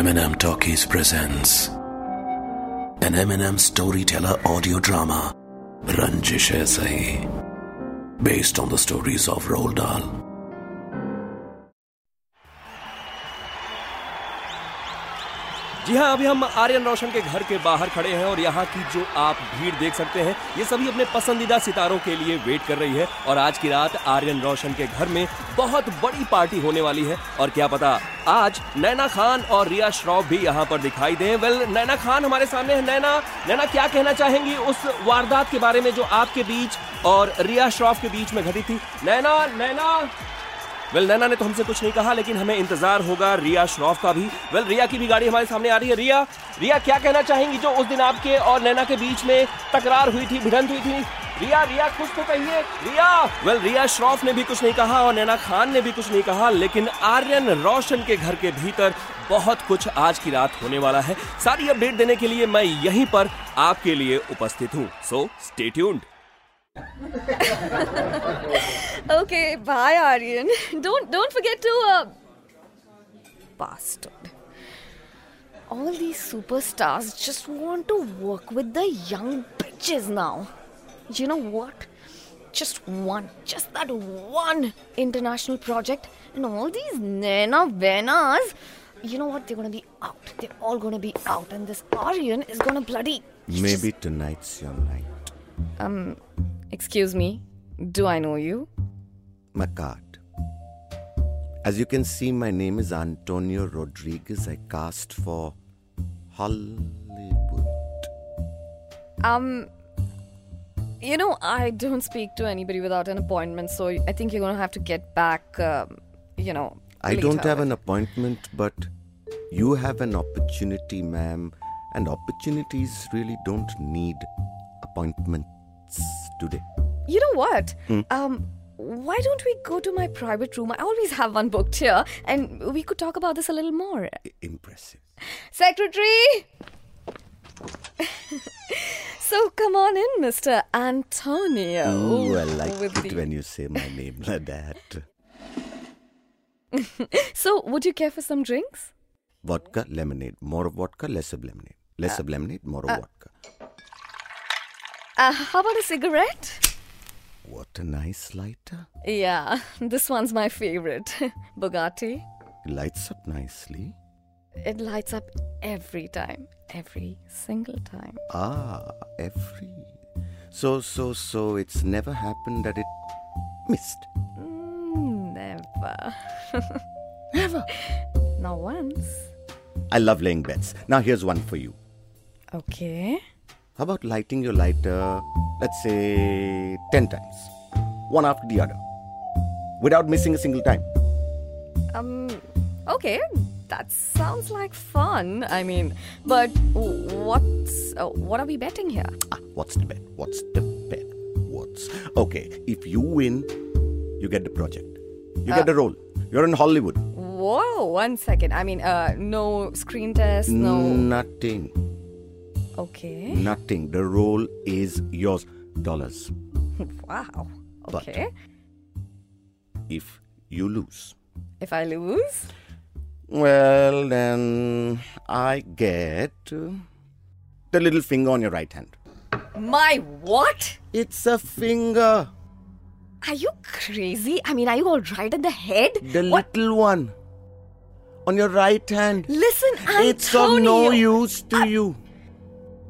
Eminem Talkies presents an Eminem storyteller audio drama, Ranjish Sahi, based on the stories of Roald Dahl. जी हाँ अभी हम आर्यन रोशन के घर के बाहर खड़े हैं और यहाँ की जो आप भीड़ देख सकते हैं, ये सभी अपने पसंदीदा सितारों के लिए वेट कर रही है और आज की रात आर्यन रोशन के घर में बहुत बड़ी पार्टी होने वाली है और क्या पता आज नैना खान और रिया श्रॉफ भी यहाँ पर दिखाई दें। वेल, नैना खान हमारे सामने है। नैना नैना क्या कहना चाहेंगी उस वारदात के बारे में जो आपके बीच और रिया श्रॉफ के बीच में घटी थी? नैना नैना वेल नैना ने तो हमसे कुछ नहीं कहा, लेकिन हमें इंतज़ार होगा रिया श्रॉफ का भी। वेल रिया की भी गाड़ी हमारे सामने आ रही है। रिया रिया क्या कहना चाहेंगी जो उस दिन आपके और नैना के बीच में तकरार हुई थी, भिड़ंत हुई थी? रिया रिया कुछ तो कहिए। रिया! वेल रिया श्रॉफ ने भी कुछ नहीं कहा और नैना खान ने भी कुछ नहीं कहा, लेकिन आर्यन रोशन के घर के भीतर बहुत कुछ आज की रात होने वाला है। सारी अपडेट देने के लिए मैं यहीं पर आपके लिए उपस्थित हूँ। So stay Okay, bye, Aryan. Don't don't forget to. Uh... Bastard. All these superstars just want to work with the young bitches now. You know what? Just one, just that one international project, and all these nana venas. You know what? They're gonna be out. They're all gonna be out, and this Aryan is gonna bloody. Maybe tonight's your night. Excuse me. Do I know you? My card. As you can see, my name is Antonio Rodriguez. I cast for Hollywood. Um, you know, I don't speak to anybody without an appointment, so I think you're gonna have to get back. Um, you know, I don't have an appointment, but you have an opportunity, ma'am. And opportunities really don't need appointments today. You know what? Hmm. Um, why don't we go to my private room? I always have one booked here, and we could talk about this a little more. Impressive. Secretary. so come on in, Mr. Antonio. Ooh, I like with it the- when you say my name like that. So, would you care for some drinks? Vodka, lemonade. More of vodka, less of lemonade. Less of lemonade, more of vodka. Uh, how about a cigarette? What a nice lighter. Yeah, this one's my favorite. Bugatti. It lights up nicely. It lights up every time. Every single time. Ah, every. So, so, so it's never happened that it missed. Mm, Never. Never. Not once. I love laying bets. Now, here's one for you. Okay. How about lighting your lighter, let's say, 10 times, one after the other, without missing a single time? Um, okay. That sounds like fun. I mean, but what's uh, what are we betting here? Ah, what's the bet? What's the bet? What's. Okay, if you win, you get the project. You get the role. You're in Hollywood. Whoa, one second. I mean, uh, no screen test, no. Nothing. Okay. Nothing. The role is yours. Dollars. Wow. But- Okay. If you lose. If I lose, Well, then I get the little finger on your right hand. my what? It's a finger. Are you crazy? I mean, are you all right at the head? The what? little one. On your right hand. Listen, Antonio. It's of no use to you.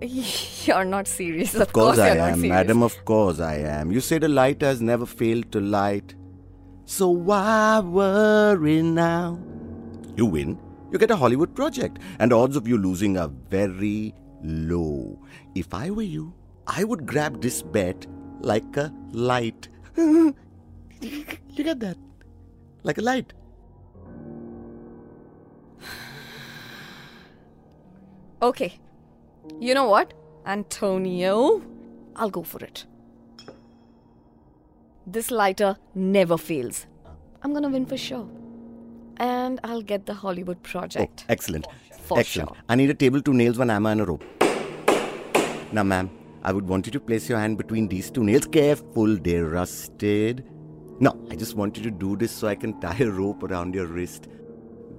You're not serious. Of, Of course, I am, serious. madam. Of course I am. You say the light has never failed to light. So why worry now? You win, you get a Hollywood project, and odds of you losing are very low. If I were you, I would grab this bet like a light. you get that? Like a light. Okay. You know what? Antonio, I'll go for it. This lighter never fails. I'm gonna win for sure. And I'll get the Hollywood Oh, project. excellent. For excellent. sure. I need a table, two nails, one hammer, and a rope. Now, ma'am, I would want you to place your hand between these two nails. Careful, they're rusted. No, I just want you to do this so I can tie a rope around your wrist.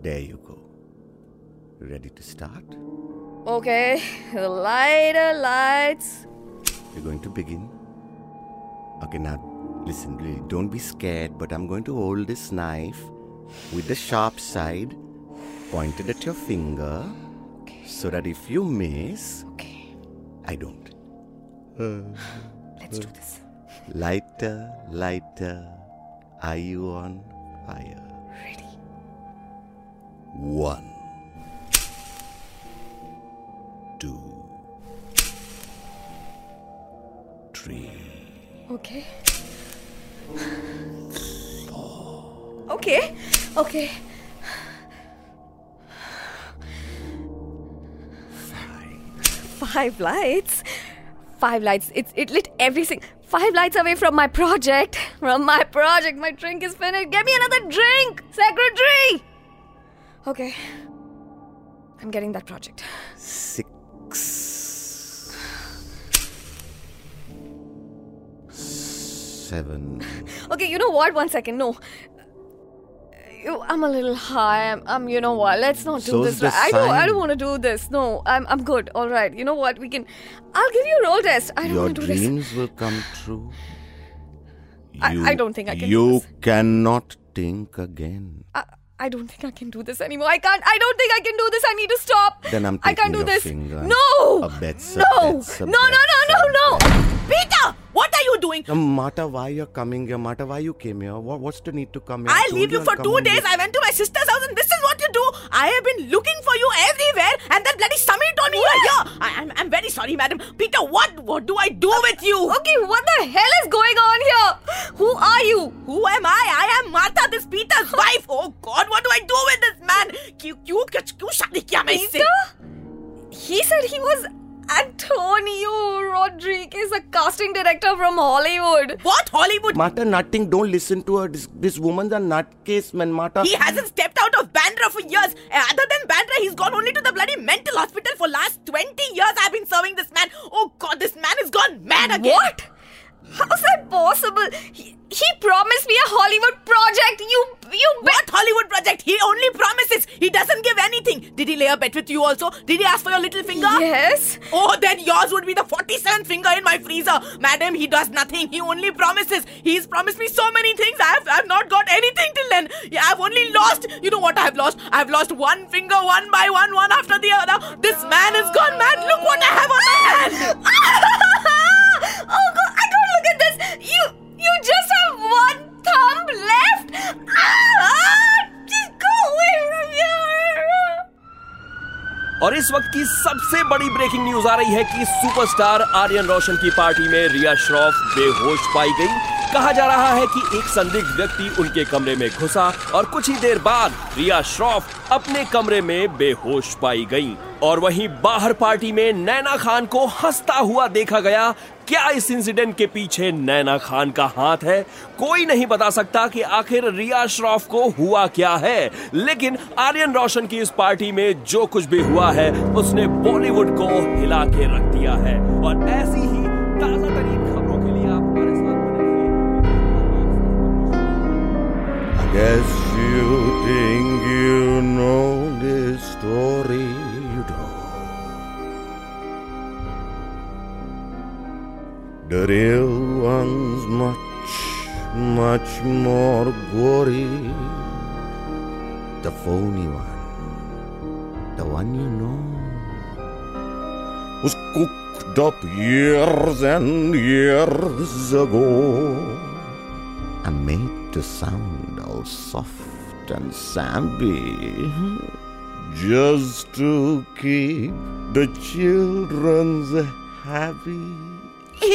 There you go. Ready to start? Okay, lighter lights. We're going to begin. Okay, now listen, really, don't be scared, but I'm going to hold this knife with the sharp side pointed at your finger so that if you miss, Okay, I don't. Uh, let's do uh. this. Lighter, lighter, are you on fire? Ready. One, Okay. Okay, okay. Five Five lights. Five lights. It's it lit everything. Five lights away from my project. From my project. My drink is finished. Get me another drink, secretary. Okay. I'm getting that project. six, seven. Okay, you know what? One second. No. I'm a little high. I'm, I'm. You know what? Let's not do So's this. the I don't. I don't want to do this. No, I'm. I'm good. All right. You know what? We can. I'll give you a roll test. I don't Your want to do this. dreams will come true. I- I don't think I can do You this. cannot think again. I, I don't think I can do this anymore. I can't. I don't think I can do this. I need to stop. Then I'm I can't taking do your this. finger. No. A bet's a no. a no. No. No. No. a No. bet. Peter, you doing? Uh, Mata, why you're coming here? Mata, why you came here? What, what's the need to come here? I told leave you I'll for come two on days. this- I went to my sister's house and this is what you do. I have been looking for you everywhere and that bloody Samir told me you're here. I, I'm, I'm very sorry, madam. Peter, what, what do I do with you? Okay. What the hell is going on here? Who are you? Who am I? I am Martha, this Peter's wife. Oh God, what do I do with this man? क्यों क्यों क्यों शादी किया मैं इससे? Peter? He said he was Antonio Rodriguez, a casting director from Hollywood. What Hollywood? Mata, nothing. Don't listen to her. This, this woman's a nutcase, man. Mata. He hasn't stepped out of Bandra for years. Uh, Other than Bandra, he's gone only to the bloody mental hospital for last 20 years. I've been serving this man. Oh God, this man has gone mad again. What? How's that possible? He, he promised me a Hollywood project. You, you. What Hollywood project? He only promises. He doesn't give anything. Did he lay a bet with you also? Did he ask for your little finger? Yes. Oh, then yours would be the 47th finger in my freezer. Madam, he does nothing. He only promises. He's promised me so many things. I've, I've not got anything till then. Yeah, I've only lost. You know what I've lost? I've lost one finger one by one, one after the other. This man has gone mad. Look what I have on my hand. इस वक्त की सबसे बड़ी breaking news आ रही है कि superstar Aryan रोशन की party में रिया श्रॉफ बेहोश पाई गई। कहा जा रहा है कि एक संदिग्ध व्यक्ति उनके कमरे में घुसा और कुछ ही देर बाद रिया श्रॉफ अपने कमरे में बेहोश पाई गई। और वहीं बाहर पार्टी में नैना खान को हंसता हुआ देखा गया। क्या इस इंसिडेंट के पीछे नैना खान का हाथ है? कोई नहीं बता सकता कि आखिर रिया श्रॉफ को हुआ क्या है। लेकिन आर्यन रोशन की इस पार्टी में जो कुछ भी हुआ है, उसने बॉलीवुड को हिला के रख दिया है। और ऐसी ही ताज़ा तरीन खबरों के लिए आप हमारे साथ बने I guess you think you The real one's much, much more gory. The phony one, the one you know, was cooked up years and years ago and made to sound all soft and sappy just to keep the children's happy.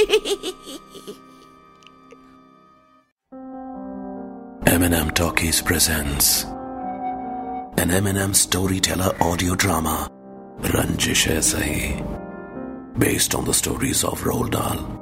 Eminem Talkies presents an Eminem storyteller audio drama, Ranjish Sahi, based on the stories of Roald Dahl.